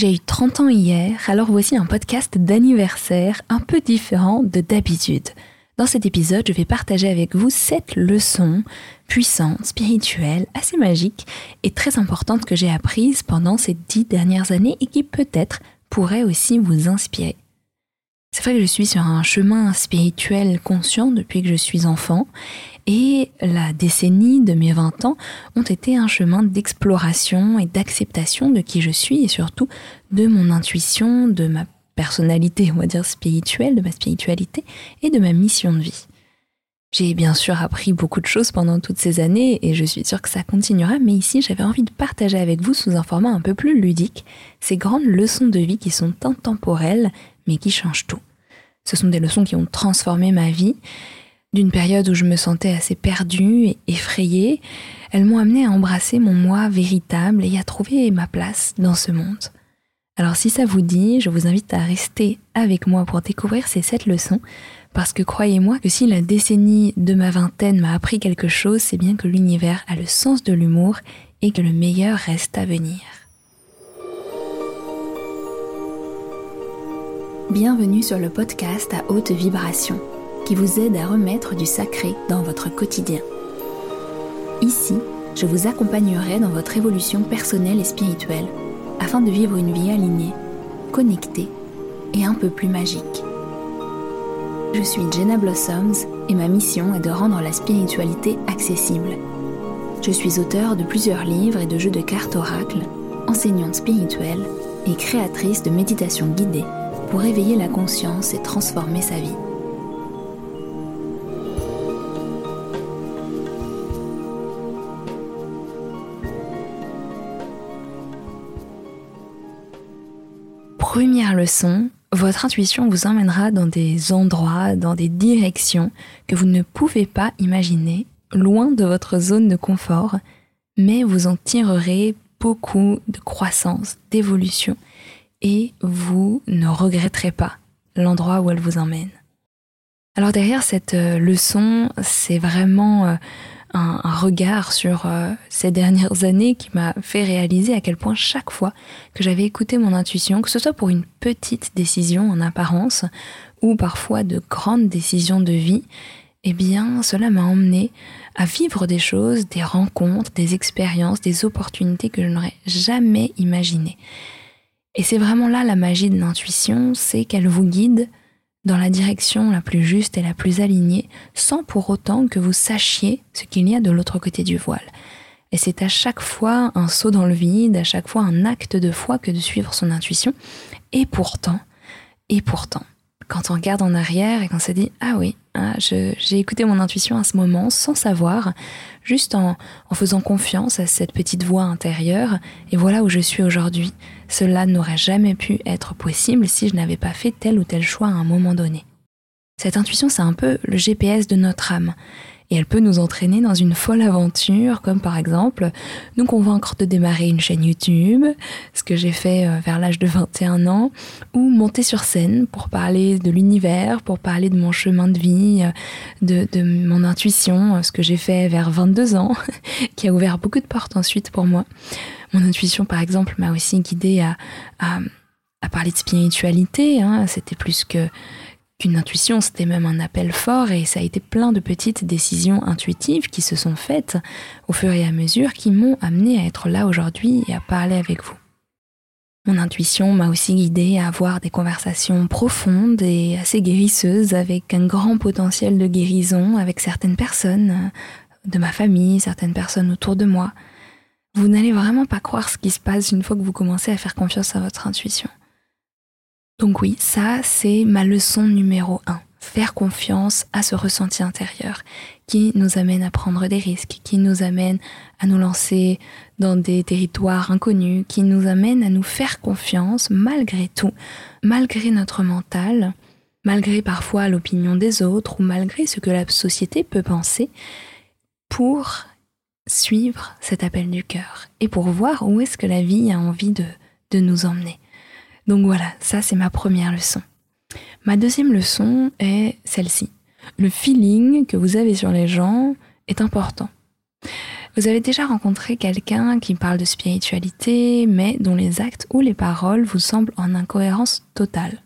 J'ai eu 30 ans hier, alors voici un podcast d'anniversaire un peu différent de d'habitude. Dans cet épisode, je vais partager avec vous sept leçons puissantes, spirituelles, assez magiques et très importantes que j'ai apprises pendant ces dix dernières années et qui peut-être pourraient aussi vous inspirer. C'est vrai que je suis sur un chemin spirituel conscient depuis que je suis enfant et la décennie de mes 20 ans ont été un chemin d'exploration et d'acceptation de qui je suis et surtout de mon intuition, de ma personnalité, on va dire spirituelle, de ma spiritualité et de ma mission de vie. J'ai bien sûr appris beaucoup de choses pendant toutes ces années et je suis sûre que ça continuera, mais ici j'avais envie de partager avec vous sous un format un peu plus ludique ces grandes leçons de vie qui sont intemporelles mais qui changent tout. Ce sont des leçons qui ont transformé ma vie. D'une période où je me sentais assez perdue et effrayée, elles m'ont amené à embrasser mon moi véritable et à trouver ma place dans ce monde. Alors si ça vous dit, je vous invite à rester avec moi pour découvrir ces sept leçons, parce que croyez-moi que si la décennie de ma vingtaine m'a appris quelque chose, c'est bien que l'univers a le sens de l'humour et que le meilleur reste à venir. Bienvenue sur le podcast à haute vibration qui vous aide à remettre du sacré dans votre quotidien. Ici, je vous accompagnerai dans votre évolution personnelle et spirituelle afin de vivre une vie alignée, connectée et un peu plus magique. Je suis Jenna Blossoms et ma mission est de rendre la spiritualité accessible. Je suis auteur de plusieurs livres et de jeux de cartes oracles, enseignante spirituelle et créatrice de méditation guidée pour éveiller la conscience et transformer sa vie. Première leçon, votre intuition vous emmènera dans des endroits, dans des directions que vous ne pouvez pas imaginer, loin de votre zone de confort, mais vous en tirerez beaucoup de croissance, d'évolution et vous ne regretterez pas l'endroit où elle vous emmène. Alors derrière cette euh, leçon, c'est vraiment euh, un, regard sur euh, ces dernières années qui m'a fait réaliser à quel point chaque fois que j'avais écouté mon intuition, que ce soit pour une petite décision en apparence ou parfois de grandes décisions de vie, eh bien cela m'a emmené à vivre des choses, des rencontres, des expériences, des opportunités que je n'aurais jamais imaginées. Et c'est vraiment là la magie de l'intuition, c'est qu'elle vous guide dans la direction la plus juste et la plus alignée, sans pour autant que vous sachiez ce qu'il y a de l'autre côté du voile. Et c'est à chaque fois un saut dans le vide, à chaque fois un acte de foi que de suivre son intuition. Et pourtant, et pourtant, quand on regarde en arrière et qu'on se dit ah oui, ah, j'ai écouté mon intuition à ce moment sans savoir, juste en, en faisant confiance à cette petite voix intérieure, et voilà où je suis aujourd'hui. Cela n'aurait jamais pu être possible si je n'avais pas fait tel ou tel choix à un moment donné. Cette intuition, c'est un peu le GPS de notre âme et elle peut nous entraîner dans une folle aventure, comme par exemple nous convaincre de démarrer une chaîne YouTube, ce que j'ai fait euh, vers l'âge de 21 ans, ou monter sur scène pour parler de l'univers, pour parler de mon chemin de vie, euh, de, mon intuition, euh, ce que j'ai fait vers 22 ans, qui a ouvert beaucoup de portes ensuite pour moi. Mon intuition, par exemple, m'a aussi guidée à parler de spiritualité. Hein. C'était plus que qu'une intuition, c'était même un appel fort et ça a été plein de petites décisions intuitives qui se sont faites au fur et à mesure qui m'ont amené à être là aujourd'hui et à parler avec vous. Mon intuition m'a aussi guidée à avoir des conversations profondes et assez guérisseuses avec un grand potentiel de guérison avec certaines personnes de ma famille, certaines personnes autour de moi. Vous n'allez vraiment pas croire ce qui se passe une fois que vous commencez à faire confiance à votre intuition. Donc oui, ça c'est ma leçon numéro un. Faire confiance à ce ressenti intérieur qui nous amène à prendre des risques, qui nous amène à nous lancer dans des territoires inconnus, qui nous amène à nous faire confiance malgré tout, malgré notre mental, malgré parfois l'opinion des autres ou malgré ce que la société peut penser, pour suivre cet appel du cœur et pour voir où est-ce que la vie a envie de, de nous emmener. Donc voilà, ça c'est ma première leçon. Ma deuxième leçon est celle-ci. Le feeling que vous avez sur les gens est important. Vous avez déjà rencontré quelqu'un qui parle de spiritualité, mais dont les actes ou les paroles vous semblent en incohérence totale.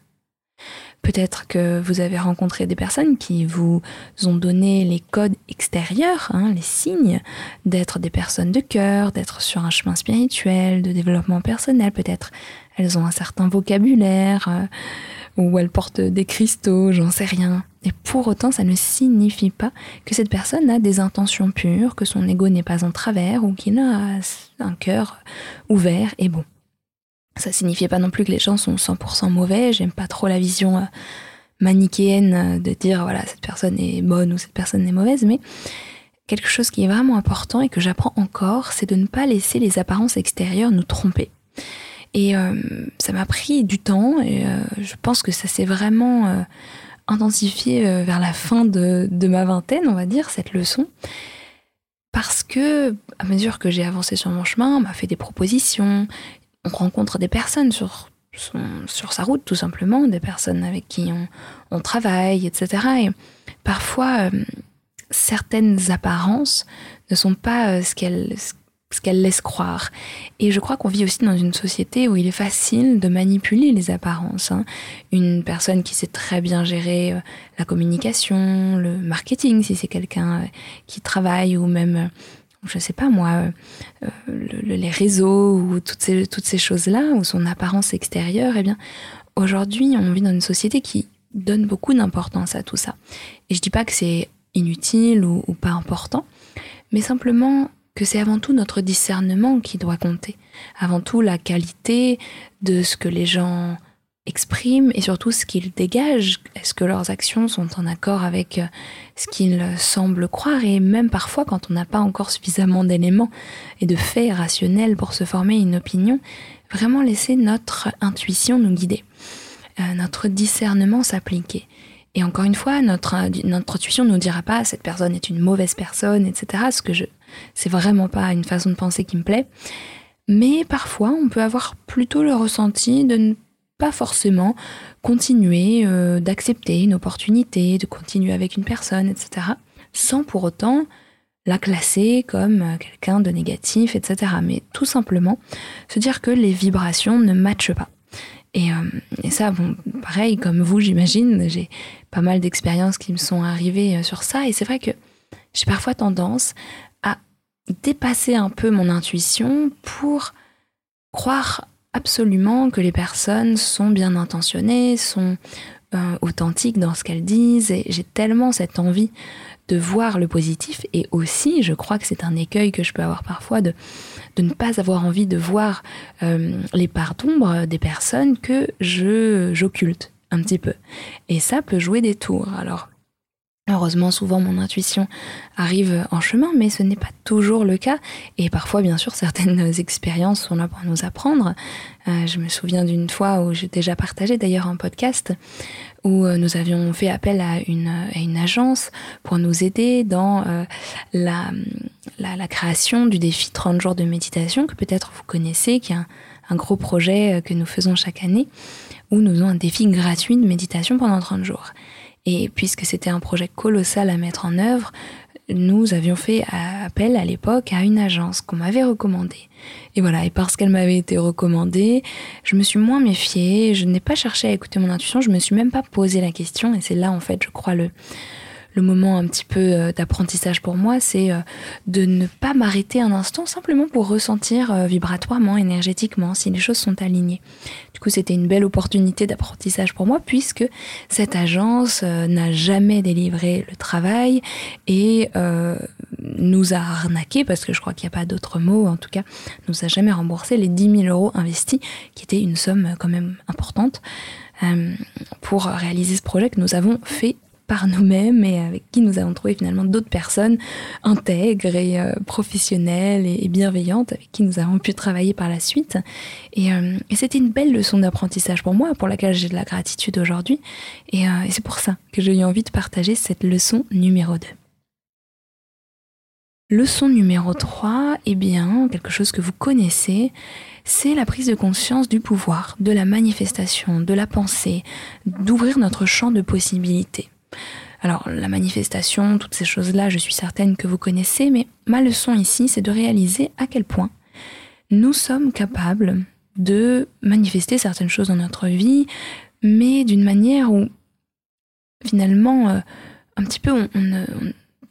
Peut-être que vous avez rencontré des personnes qui vous ont donné les codes extérieurs, hein, les signes d'être des personnes de cœur, d'être sur un chemin spirituel, de développement personnel. Peut-être elles ont un certain vocabulaire, euh, ou elles portent des cristaux, j'en sais rien. Et pour autant, ça ne signifie pas que cette personne a des intentions pures, que son ego n'est pas en travers, ou qu'il a un cœur ouvert et bon. Ça signifiait pas non plus que les gens sont 100% mauvais. J'aime pas trop la vision euh, manichéenne euh, de dire voilà cette personne est bonne ou cette personne est mauvaise, mais quelque chose qui est vraiment important et que j'apprends encore, c'est de ne pas laisser les apparences extérieures nous tromper. Et euh, ça m'a pris du temps et je pense que ça s'est vraiment intensifié vers la fin de, ma vingtaine, on va dire, cette leçon. Parce que, à mesure que j'ai avancé sur mon chemin, on m'a fait des propositions, on rencontre des personnes sur, sur sa route, tout simplement, des personnes avec qui on, travaille, etc. Et parfois, euh, certaines apparences ne sont pas euh, ce qu'elles ce qu'elles laissent croire. Et je crois qu'on vit aussi dans une société où il est facile de manipuler les apparences. Hein. Une personne qui sait très bien gérer euh, la communication, le marketing, si c'est quelqu'un qui travaille, ou même je sais pas moi, euh, les réseaux ou toutes ces, toutes ces choses-là, ou son apparence extérieure, eh bien, aujourd'hui, on vit dans une société qui donne beaucoup d'importance à tout ça. Et je dis pas que c'est inutile ou pas important, mais simplement que c'est avant tout notre discernement qui doit compter, avant tout la qualité de ce que les gens expriment et surtout ce qu'ils dégagent. Est-ce que leurs actions sont en accord avec euh, ce qu'ils semblent croire? Et même parfois quand on n'a pas encore suffisamment d'éléments et de faits rationnels pour se former une opinion, vraiment laisser notre intuition nous guider, euh, notre discernement s'appliquer. Et encore une fois, notre, notre intuition ne nous dira pas cette personne est une mauvaise personne, etc. Ce que je, c'est vraiment pas une façon de penser qui me plaît. Mais parfois, on peut avoir plutôt le ressenti de ne pas forcément continuer euh, d'accepter une opportunité, de continuer avec une personne, etc. Sans pour autant la classer comme euh, quelqu'un de négatif, etc. Mais tout simplement se dire que les vibrations ne matchent pas. Et, euh, et ça, bon, pareil, comme vous, j'imagine, j'ai pas mal d'expériences qui me sont arrivées sur ça. Et c'est vrai que j'ai parfois tendance dépasser un peu mon intuition pour croire absolument que les personnes sont bien intentionnées, sont euh, authentiques dans ce qu'elles disent, et j'ai tellement cette envie de voir le positif, et aussi je crois que c'est un écueil que je peux avoir parfois de, ne pas avoir envie de voir euh, les parts d'ombre des personnes que je j'occulte un petit peu. Et ça peut jouer des tours. Alors Heureusement, souvent mon intuition arrive en chemin, mais ce n'est pas toujours le cas. Et parfois, bien sûr, certaines expériences sont là pour nous apprendre. Euh, je me souviens d'une fois où j'ai déjà partagé d'ailleurs un podcast où euh, nous avions fait appel à une, agence pour nous aider dans euh, la, création du défi 30 jours de méditation que peut-être vous connaissez, qui est un, un gros projet que nous faisons chaque année, où nous avons un défi gratuit de méditation pendant 30 jours. Et puisque c'était un projet colossal à mettre en œuvre, nous avions fait appel à l'époque à une agence qu'on m'avait recommandée. Et voilà, et parce qu'elle m'avait été recommandée, je me suis moins méfiée, je n'ai pas cherché à écouter mon intuition, je me suis même pas posé la question, et c'est là en fait, je crois, le, le moment un petit peu euh, d'apprentissage pour moi, c'est euh, de ne pas m'arrêter un instant simplement pour ressentir euh, vibratoirement, énergétiquement, si les choses sont alignées. Du coup, c'était une belle opportunité d'apprentissage pour moi puisque cette agence n'a jamais délivré le travail et nous a arnaqué, parce que je crois qu'il n'y a pas d'autre mot, en tout cas, nous a jamais remboursé les 10 000 euros investis, qui était une somme quand même importante, pour réaliser ce projet que nous avons fait par nous-mêmes et avec qui nous avons trouvé finalement d'autres personnes intègres et euh, professionnelles et, bienveillantes avec qui nous avons pu travailler par la suite. Et, euh, c'était une belle leçon d'apprentissage pour moi, pour laquelle j'ai de la gratitude aujourd'hui. Et, euh, et c'est pour ça que j'ai eu envie de partager cette leçon numéro 2. Leçon numéro 3, eh bien, quelque chose que vous connaissez, c'est la prise de conscience du pouvoir, de la manifestation, de la pensée, d'ouvrir notre champ de possibilités. Alors la manifestation, toutes ces choses-là, je suis certaine que vous connaissez, mais ma leçon ici, c'est de réaliser à quel point nous sommes capables de manifester certaines choses dans notre vie, mais d'une manière où finalement, euh, un petit peu, on,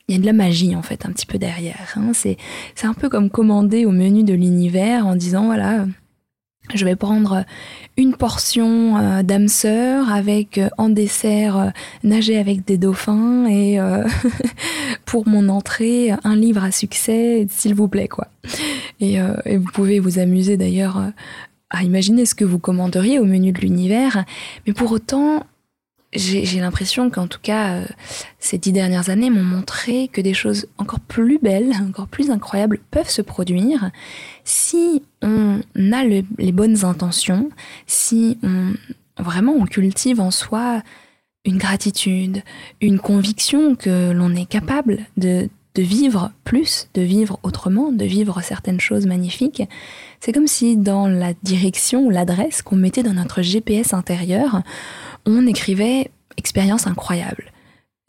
il y a de la magie en fait un petit peu derrière. Hein. C'est, c'est un peu comme commander au menu de l'univers en disant voilà, je vais prendre une portion euh, d'âme sœur avec euh, en dessert euh, nager avec des dauphins et pour mon entrée un livre à succès s'il vous plaît quoi. Et vous pouvez vous amuser d'ailleurs à imaginer ce que vous commanderiez au menu de l'univers, mais pour autant j'ai l'impression qu'en tout cas, euh, ces dix dernières années m'ont montré que des choses encore plus belles, encore plus incroyables peuvent se produire si on a les bonnes intentions, si on, vraiment on cultive en soi une gratitude, une conviction que l'on est capable de, de vivre plus, de vivre autrement, de vivre certaines choses magnifiques. C'est comme si dans la direction ou l'adresse qu'on mettait dans notre GPS intérieur, on écrivait expérience incroyable,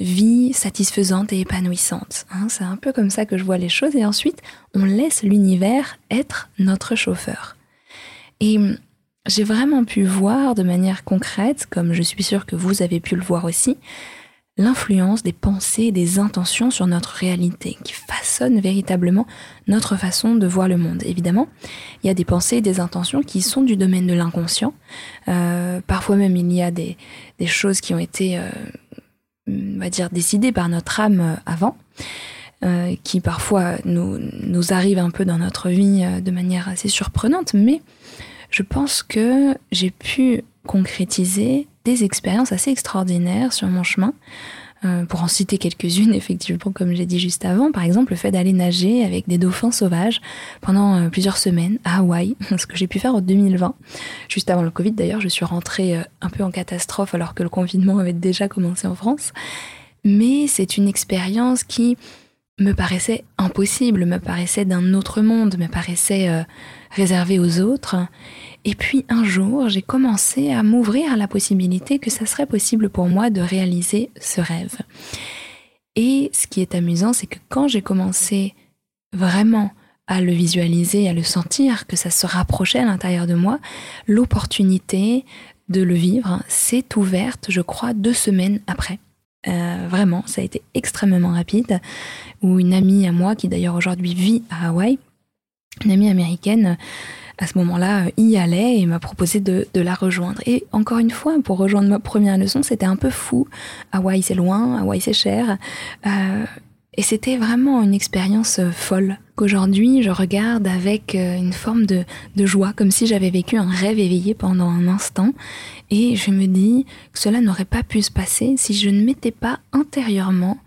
vie satisfaisante et épanouissante. Hein. c'est un peu comme ça que je vois les choses et ensuite on laisse l'univers être notre chauffeur. Et j'ai vraiment pu voir de manière concrète, comme je suis sûre que vous avez pu le voir aussi, l'influence des pensées et des intentions sur notre réalité, qui façonnent véritablement notre façon de voir le monde. Évidemment, il y a des pensées et des intentions qui sont du domaine de l'inconscient. Euh, parfois même, il y a des, choses qui ont été, euh, on va dire, décidées par notre âme euh, avant. qui parfois nous arrivent un peu dans notre vie de manière assez surprenante, mais je pense que j'ai pu concrétiser des expériences assez extraordinaires sur mon chemin. Euh, pour en citer quelques-unes, effectivement, comme j'ai dit juste avant, par exemple le fait d'aller nager avec des dauphins sauvages pendant euh, plusieurs semaines à Hawaï, ce que j'ai pu faire en 2020. Juste avant le Covid d'ailleurs, je suis rentrée euh, un peu en catastrophe alors que le confinement avait déjà commencé en France. Mais c'est une expérience qui me paraissait impossible, me paraissait d'un autre monde, me paraissait réservée aux autres. Et puis un jour, j'ai commencé à m'ouvrir à la possibilité que ça serait possible pour moi de réaliser ce rêve. Et ce qui est amusant, c'est que quand j'ai commencé vraiment à le visualiser, à le sentir, que ça se rapprochait à l'intérieur de moi, l'opportunité de le vivre s'est ouverte, je crois, deux semaines après. Euh, vraiment, ça a été extrêmement rapide. Où une amie à moi, qui d'ailleurs aujourd'hui vit à Hawaï, une amie américaine, à ce moment-là, euh, y allait et m'a proposé de, la rejoindre. Et encore une fois, pour rejoindre ma première leçon, c'était un peu fou. Hawaï, c'est loin, Hawaï, c'est cher. Euh, et c'était vraiment une expérience folle qu'aujourd'hui je regarde avec une forme de, de joie, comme si j'avais vécu un rêve éveillé pendant un instant. Et je me dis que cela n'aurait pas pu se passer si je ne m'étais pas intérieurement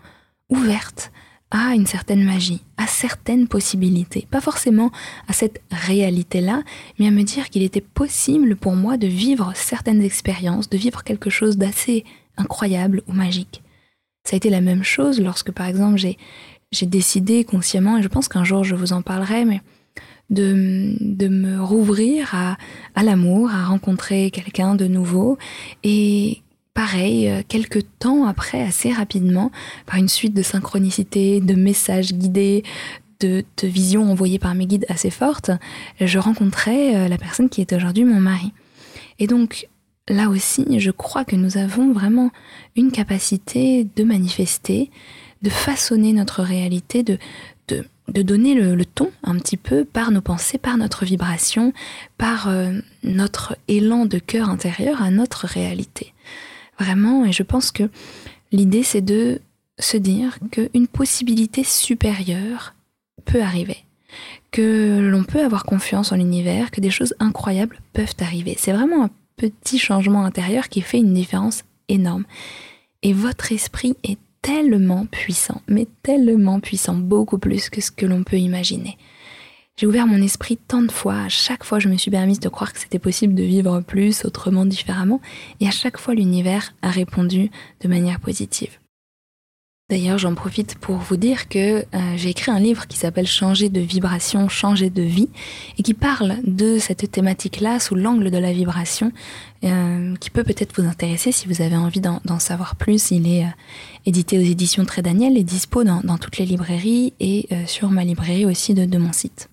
ouverte à une certaine magie, à certaines possibilités. Pas forcément à cette réalité-là, mais à me dire qu'il était possible pour moi de vivre certaines expériences, de vivre quelque chose d'assez incroyable ou magique. Ça a été la même chose lorsque, par exemple, j'ai, j'ai décidé consciemment, et je pense qu'un jour je vous en parlerai, mais de, de me rouvrir à, à l'amour, à rencontrer quelqu'un de nouveau, et pareil, euh, quelques temps après, assez rapidement, par une suite de synchronicité, de messages guidés, de, visions envoyées par mes guides assez fortes, je rencontrais euh, la personne qui est aujourd'hui mon mari. Et donc, là aussi, je crois que nous avons vraiment une capacité de manifester, de façonner notre réalité, de, de, donner le, ton un petit peu par nos pensées, par notre vibration, par euh, notre élan de cœur intérieur à notre réalité. Vraiment, et je pense que l'idée c'est de se dire qu'une possibilité supérieure peut arriver, que l'on peut avoir confiance en l'univers, que des choses incroyables peuvent arriver. C'est vraiment un petit changement intérieur qui fait une différence énorme. Et votre esprit est tellement puissant, mais tellement puissant, beaucoup plus que ce que l'on peut imaginer. J'ai ouvert mon esprit tant de fois, à chaque fois je me suis permise de croire que c'était possible de vivre plus, autrement, différemment, et à chaque fois l'univers a répondu de manière positive. D'ailleurs, j'en profite pour vous dire que euh, j'ai écrit un livre qui s'appelle Changer de vibration, changer de vie, et qui parle de cette thématique-là sous l'angle de la vibration, euh, qui peut peut-être vous intéresser si vous avez envie d'en savoir plus. Il est euh, édité aux éditions Très Daniel et dispo dans, toutes les librairies et sur ma librairie aussi de mon site.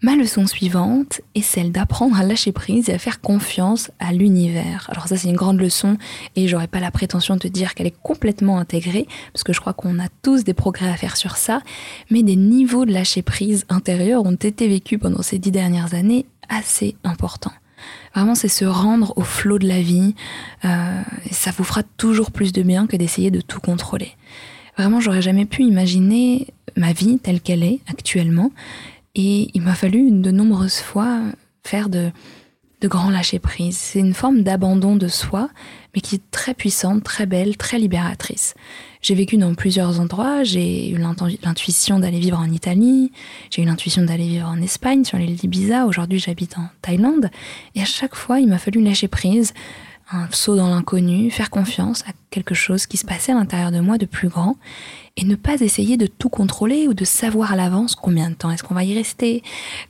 Ma leçon suivante est celle d'apprendre à lâcher prise et à faire confiance à l'univers. Alors ça c'est une grande leçon et j'aurais pas la prétention de dire qu'elle est complètement intégrée parce que je crois qu'on a tous des progrès à faire sur ça, mais des niveaux de lâcher prise intérieur ont été vécus pendant ces dix dernières années assez importants. Vraiment, c'est se rendre au flot de la vie. Euh, et ça vous fera toujours plus de bien que d'essayer de tout contrôler. Vraiment, j'aurais jamais pu imaginer ma vie telle qu'elle est actuellement et il m'a fallu de nombreuses fois faire de, de grands lâcher-prise. C'est une forme d'abandon de soi, mais qui est très puissante, très belle, très libératrice. J'ai vécu dans plusieurs endroits, j'ai eu l'intuition d'aller vivre en Italie, j'ai eu l'intuition d'aller vivre en Espagne, sur l'île d'Ibiza, aujourd'hui j'habite en Thaïlande, et à chaque fois il m'a fallu lâcher prise, un saut dans l'inconnu, faire confiance à quelque chose qui se passait à l'intérieur de moi de plus grand et ne pas essayer de tout contrôler ou de savoir à l'avance combien de temps est-ce qu'on va y rester,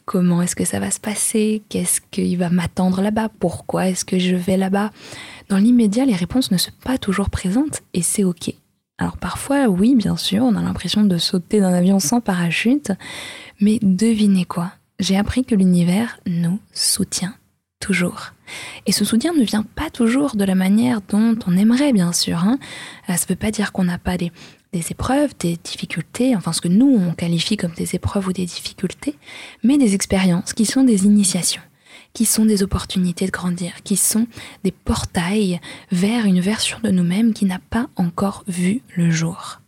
comment est-ce que ça va se passer, qu'est-ce qu'il va m'attendre là-bas, pourquoi est-ce que je vais là-bas. Dans l'immédiat, les réponses ne sont pas toujours présentes et c'est ok. Alors parfois, oui, bien sûr, on a l'impression de sauter d'un avion sans parachute, mais devinez quoi J'ai appris que l'univers nous soutient toujours. Et ce soutien ne vient pas toujours de la manière dont on aimerait, bien sûr. Hein. Euh, ça ne veut pas dire qu'on n'a pas des, épreuves, des difficultés, enfin ce que nous on qualifie comme des épreuves ou des difficultés, mais des expériences qui sont des initiations, qui sont des opportunités de grandir, qui sont des portails vers une version de nous-mêmes qui n'a pas encore vu le jour.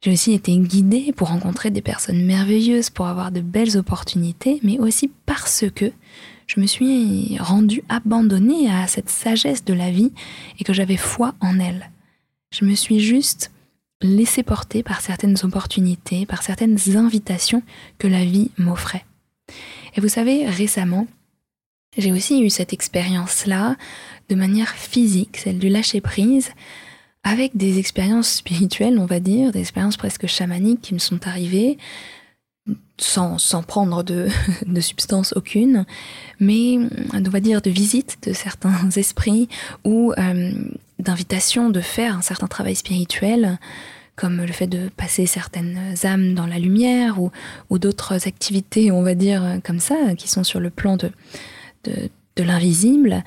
J'ai aussi été guidée pour rencontrer des personnes merveilleuses, pour avoir de belles opportunités, mais aussi parce que je me suis rendue abandonnée à cette sagesse de la vie et que j'avais foi en elle. Je me suis juste laissée porter par certaines opportunités, par certaines invitations que la vie m'offrait. Et vous savez, récemment, j'ai aussi eu cette expérience-là de manière physique, celle du lâcher-prise, avec des expériences spirituelles, on va dire, des expériences presque chamaniques qui me sont arrivées, sans, sans prendre de, de, substance aucune, mais on va dire de visite de certains esprits ou euh, d'invitation de faire un certain travail spirituel, comme le fait de passer certaines âmes dans la lumière ou, ou d'autres activités, on va dire comme ça, qui sont sur le plan de, de, l'invisible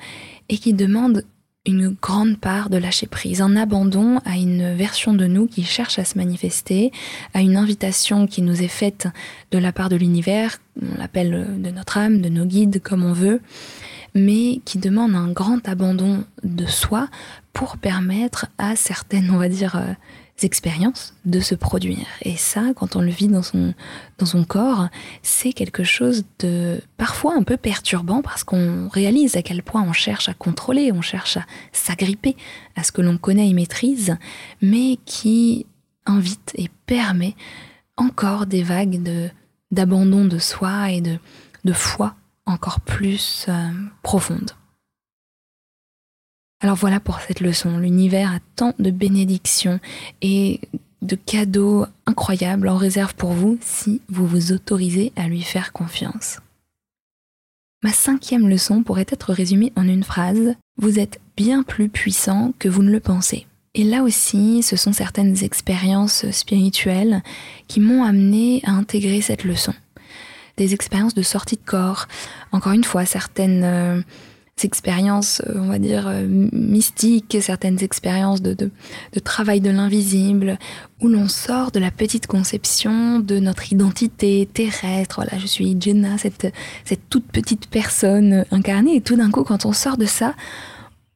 et qui demandent une grande part de lâcher prise, un abandon à une version de nous qui cherche à se manifester, à une invitation qui nous est faite de la part de l'univers, on l'appelle de notre âme, de nos guides, comme on veut, mais qui demande un grand abandon de soi pour permettre à certaines, on va dire, euh, expériences de se produire. Et ça, quand on le vit dans son, corps, c'est quelque chose de parfois un peu perturbant parce qu'on réalise à quel point on cherche à contrôler, on cherche à s'agripper à ce que l'on connaît et maîtrise, mais qui invite et permet encore des vagues d'abandon de soi et de, foi encore plus euh, profondes. Alors voilà pour cette leçon. L'univers a tant de bénédictions et de cadeaux incroyables en réserve pour vous si vous vous autorisez à lui faire confiance. Ma cinquième leçon pourrait être résumée en une phrase. Vous êtes bien plus puissant que vous ne le pensez. Et là aussi, ce sont certaines expériences spirituelles qui m'ont amené à intégrer cette leçon. Des expériences de sortie de corps, encore une fois, certaines euh, expériences, euh, on va dire, euh, mystiques, certaines expériences de, de, travail de l'invisible, où l'on sort de la petite conception de notre identité terrestre. Voilà, je suis Jenna, cette, cette toute petite personne incarnée, et tout d'un coup, quand on sort de ça,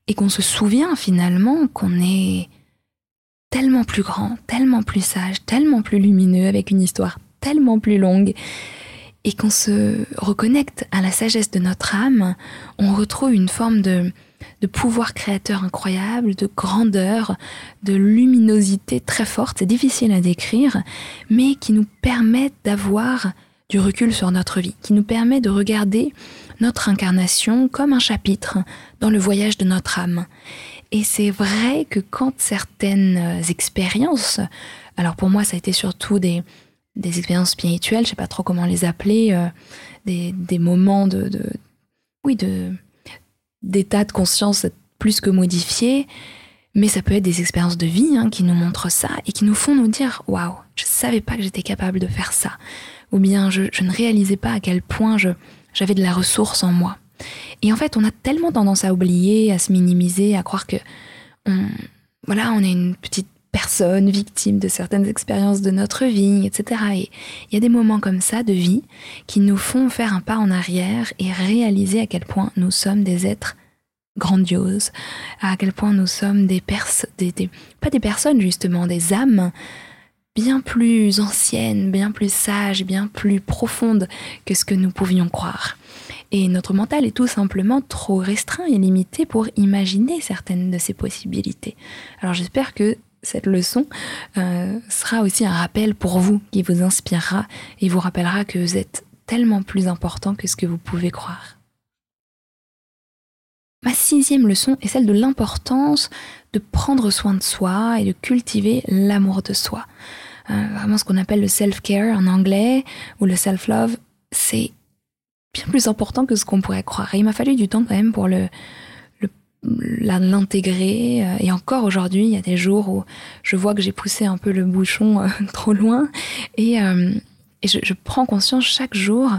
et qu'on se souvient finalement qu'on est tellement plus grand, tellement plus sage, tellement plus lumineux, avec une histoire tellement plus longue, et qu'on se reconnecte à la sagesse de notre âme, on retrouve une forme de, pouvoir créateur incroyable, de grandeur, de luminosité très forte, c'est difficile à décrire, mais qui nous permet d'avoir du recul sur notre vie, qui nous permet de regarder notre incarnation comme un chapitre dans le voyage de notre âme. Et c'est vrai que quand certaines expériences, alors pour moi ça a été surtout des, des expériences spirituelles, je sais pas trop comment les appeler, euh, des, des, moments de, de oui de d'état de conscience plus que modifiés, mais ça peut être des expériences de vie hein, qui nous montrent ça et qui nous font nous dire waouh, je savais pas que j'étais capable de faire ça, ou bien je, je, ne réalisais pas à quel point je j'avais de la ressource en moi. Et en fait, on a tellement tendance à oublier, à se minimiser, à croire que on, voilà, on est une petite personnes victimes de certaines expériences de notre vie, etc. Et il y a des moments comme ça de vie qui nous font faire un pas en arrière et réaliser à quel point nous sommes des êtres grandioses, à quel point nous sommes des personnes, pas des personnes justement, des âmes bien plus anciennes, bien plus sages, bien plus profondes que ce que nous pouvions croire. Et notre mental est tout simplement trop restreint et limité pour imaginer certaines de ces possibilités. Alors j'espère que cette leçon euh, sera aussi un rappel pour vous qui vous inspirera et vous rappellera que vous êtes tellement plus important que ce que vous pouvez croire. Ma sixième leçon est celle de l'importance de prendre soin de soi et de cultiver l'amour de soi. Euh, vraiment ce qu'on appelle le self-care en anglais ou le self-love, c'est bien plus important que ce qu'on pourrait croire. Et il m'a fallu du temps quand même pour le, l'intégrer. Euh, et encore aujourd'hui, il y a des jours où je vois que j'ai poussé un peu le bouchon euh, trop loin. Et, euh, je, prends conscience chaque jour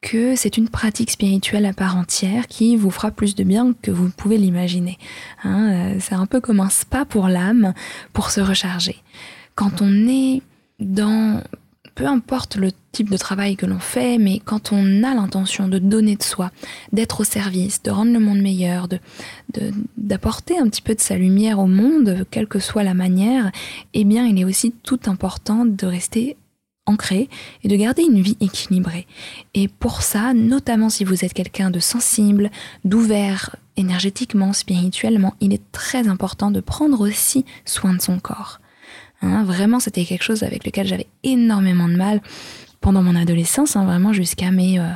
que c'est une pratique spirituelle à part entière qui vous fera plus de bien que vous pouvez l'imaginer. Hein, c'est un peu comme un spa pour l'âme, pour se recharger. Quand on est dans peu importe le type de travail que l'on fait, mais quand on a l'intention de donner de soi, d'être au service, de rendre le monde meilleur, d'apporter un petit peu de sa lumière au monde, quelle que soit la manière, eh bien, il est aussi tout important de rester ancré et de garder une vie équilibrée. Et pour ça, notamment si vous êtes quelqu'un de sensible, d'ouvert énergétiquement, spirituellement, il est très important de prendre aussi soin de son corps. Hein, vraiment, c'était quelque chose avec lequel j'avais énormément de mal pendant mon adolescence, hein, vraiment jusqu'à mes, euh,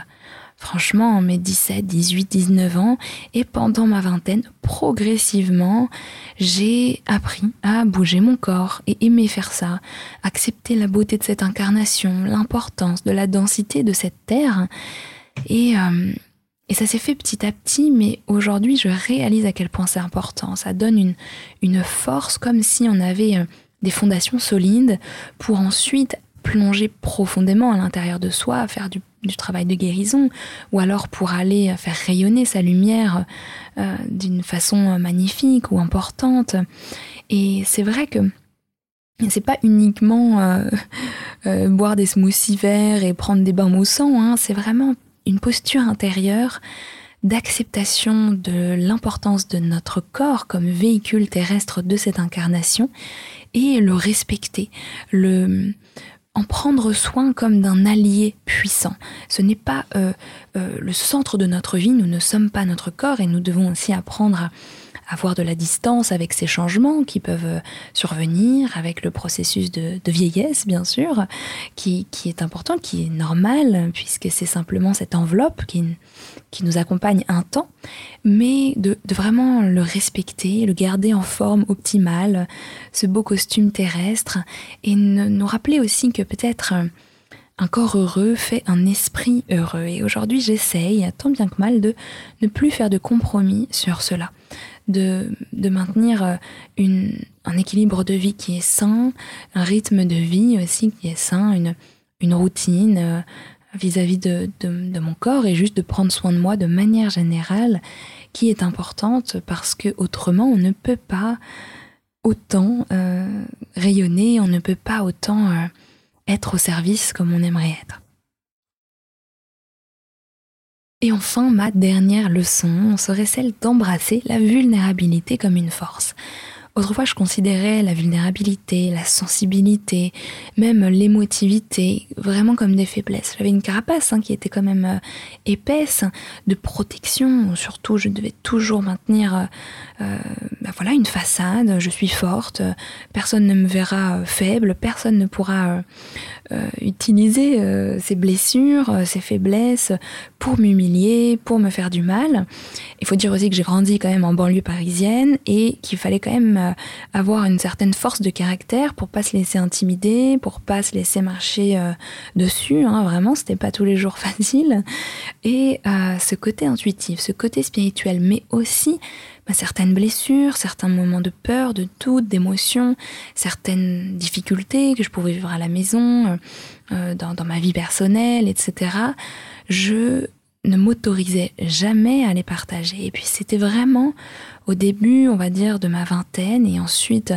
franchement, mes 17, 18, 19 ans. Et pendant ma vingtaine, progressivement, j'ai appris à bouger mon corps et aimer faire ça, accepter la beauté de cette incarnation, l'importance de la densité de cette terre. Et, euh, et ça s'est fait petit à petit, mais aujourd'hui, je réalise à quel point c'est important. Ça donne une, une force comme si on avait euh, des fondations solides pour ensuite plonger profondément à l'intérieur de soi, faire du, travail de guérison, ou alors pour aller faire rayonner sa lumière euh, d'une façon magnifique ou importante. Et c'est vrai que c'est pas uniquement euh, euh, boire des smoothies verts et prendre des bains moussants, hein, c'est vraiment une posture intérieure d'acceptation de l'importance de notre corps comme véhicule terrestre de cette incarnation et le respecter, le en prendre soin comme d'un allié puissant. Ce n'est pas euh, euh, le centre de notre vie, nous ne sommes pas notre corps et nous devons aussi apprendre à avoir de la distance avec ces changements qui peuvent survenir, avec le processus de, vieillesse, bien sûr, qui, est important, qui est normal, puisque c'est simplement cette enveloppe qui, qui nous accompagne un temps, mais de, vraiment le respecter, le garder en forme optimale, ce beau costume terrestre, et nous rappeler aussi que peut-être un corps heureux fait un esprit heureux. Et aujourd'hui, j'essaye, tant bien que mal, de ne plus faire de compromis sur cela de, maintenir euh, une, un équilibre de vie qui est sain, un rythme de vie aussi qui est sain, une, une routine euh, vis-à-vis de, de, mon corps et juste de prendre soin de moi de manière générale qui est importante parce que autrement on ne peut pas autant euh, rayonner, on ne peut pas autant être au service comme on aimerait être. Et enfin, ma dernière leçon serait celle d'embrasser la vulnérabilité comme une force. Autrefois, je considérais la vulnérabilité, la sensibilité, même l'émotivité, vraiment comme des faiblesses. J'avais une carapace hein, qui était quand même euh, épaisse, de protection. Surtout, je devais toujours maintenir euh, euh, bah voilà, une façade. Je suis forte, personne ne me verra faible, personne ne pourra utiliser ces blessures, ces faiblesses pour m'humilier, pour me faire du mal. Il faut dire aussi que j'ai grandi quand même en banlieue parisienne et qu'il fallait quand même euh, avoir une certaine force de caractère pour pas se laisser intimider, pour pas se laisser marcher euh, dessus. Hein, vraiment, c'était pas tous les jours facile. Et euh, ce côté intuitif, ce côté spirituel, mais aussi bah, certaines blessures, certains moments de peur, de doute, d'émotion, certaines difficultés que je pouvais vivre à la maison, dans, dans ma vie personnelle, etc. Je ne m'autorisais jamais à les partager. Et puis c'était vraiment au début, on va dire, de ma vingtaine et ensuite,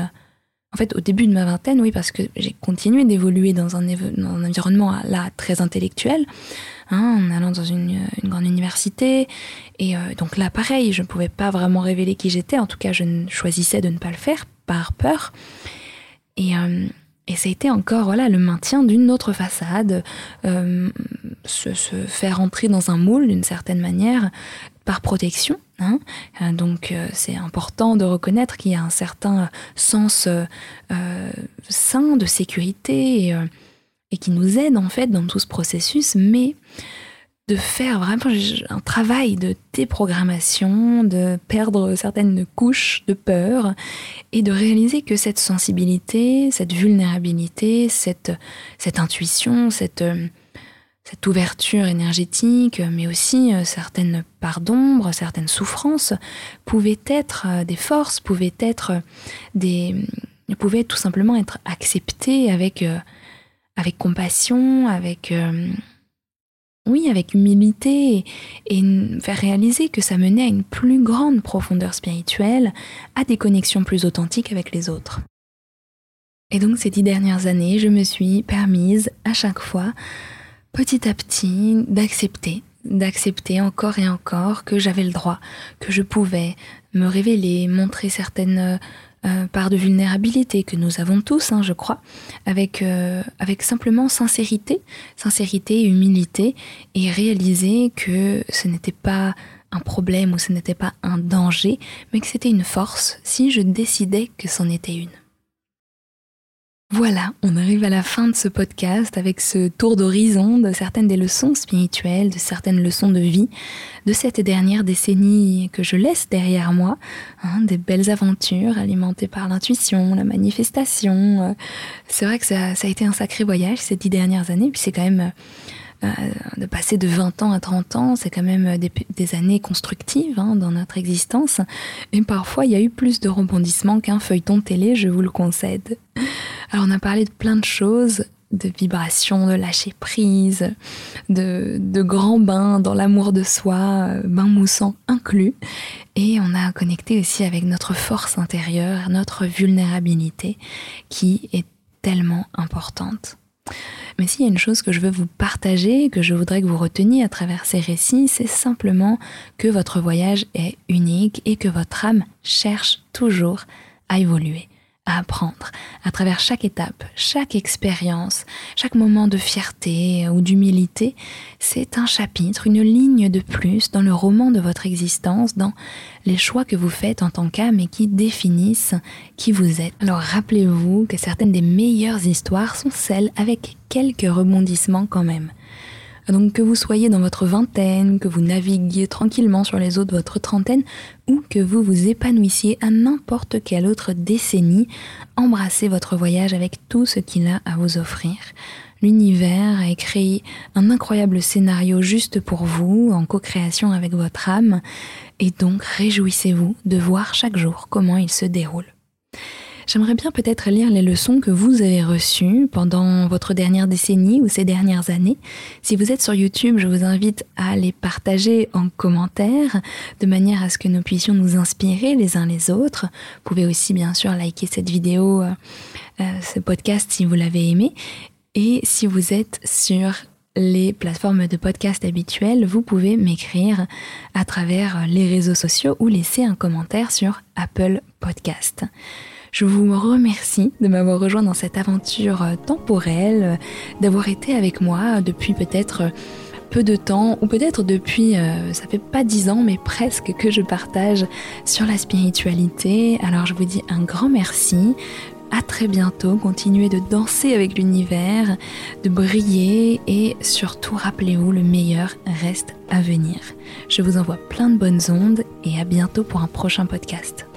en fait, au début de ma vingtaine, oui, parce que j'ai continué d'évoluer dans un, environnement là très intellectuel, hein, en allant dans une, grande université. Et euh, donc là, pareil, je ne pouvais pas vraiment révéler qui j'étais. En tout cas, je choisissais de ne pas le faire par peur. Et, euh, et ça a été encore voilà, le maintien d'une autre façade, euh, se, faire entrer dans un moule d'une certaine manière par protection. Hein. Euh, donc euh, c'est important de reconnaître qu'il y a un certain sens sain de sécurité et, et, qui nous aide en fait dans tout ce processus, mais de faire vraiment un travail de déprogrammation, de perdre certaines couches de peur et de réaliser que cette sensibilité, cette vulnérabilité, cette, intuition, cette, cette ouverture énergétique, mais aussi euh, certaines parts d'ombre, certaines souffrances, pouvaient être euh, des forces, pouvaient être des, pouvaient tout simplement être acceptées euh, avec compassion, avec oui, avec humilité et, faire réaliser que ça menait à une plus grande profondeur spirituelle, à des connexions plus authentiques avec les autres. Et donc ces dix dernières années, je me suis permise à chaque fois, petit à petit, d'accepter, d'accepter encore et encore que j'avais le droit, que je pouvais me révéler, montrer certaines euh, part de vulnérabilité que nous avons tous, hein, je crois, avec, euh, avec simplement sincérité, sincérité humilité, et réaliser que ce n'était pas un problème ou ce n'était pas un danger, mais que c'était une force si je décidais que c'en était une. Voilà, on arrive à la fin de ce podcast avec ce tour d'horizon de certaines des leçons spirituelles, de certaines leçons de vie de cette dernière décennie que je laisse derrière moi, hein, des belles aventures alimentées par l'intuition, la manifestation. Euh, c'est vrai que ça, a été un sacré voyage ces dix dernières années, puis c'est quand même euh, de passer de 20 ans à 30 ans, c'est quand même des, années constructives hein, dans notre existence. Et parfois, il y a eu plus de rebondissements qu'un feuilleton télé, je vous le concède. Alors on a parlé de plein de choses, de vibrations, de lâcher prise, de, de grands bains dans l'amour de soi, euh, bains moussants inclus. Et on a connecté aussi avec notre force intérieure, notre vulnérabilité qui est tellement importante. Mais s'il y a une chose que je veux vous partager, que je voudrais que vous reteniez à travers ces récits, c'est simplement que votre voyage est unique et que votre âme cherche toujours à évoluer apprendre à travers chaque étape, chaque expérience, chaque moment de fierté ou d'humilité. C'est un chapitre, une ligne de plus dans le roman de votre existence, dans les choix que vous faites en tant qu'âme et qui définissent qui vous êtes. Alors rappelez-vous que certaines des meilleures histoires sont celles avec quelques rebondissements quand même. Donc que vous soyez dans votre vingtaine, que vous naviguiez tranquillement sur les eaux de votre trentaine, ou que vous vous épanouissiez à n'importe quelle autre décennie, embrassez votre voyage avec tout ce qu'il a à vous offrir. L'univers a écrit un incroyable scénario juste pour vous, en co-création avec votre âme, et donc réjouissez-vous de voir chaque jour comment il se déroule. J'aimerais bien peut-être lire les leçons que vous avez reçues pendant votre dernière décennie ou ces dernières années. Si vous êtes sur YouTube, je vous invite à les partager en commentaire de manière à ce que nous puissions nous inspirer les uns les autres. Vous pouvez aussi bien sûr liker cette vidéo, euh, euh, ce podcast si vous l'avez aimé. Et si vous êtes sur les plateformes de podcast habituelles, vous pouvez m'écrire à travers les réseaux sociaux ou laisser un commentaire sur Apple Podcast. Je vous remercie de m'avoir rejoint dans cette aventure temporelle, d'avoir été avec moi depuis peut-être peu de temps, ou peut-être depuis, euh, ça fait pas dix ans, mais presque que je partage sur la spiritualité. Alors je vous dis un grand merci. À très bientôt, continuez de danser avec l'univers, de briller et surtout rappelez-vous, le meilleur reste à venir. Je vous envoie plein de bonnes ondes et à bientôt pour un prochain podcast.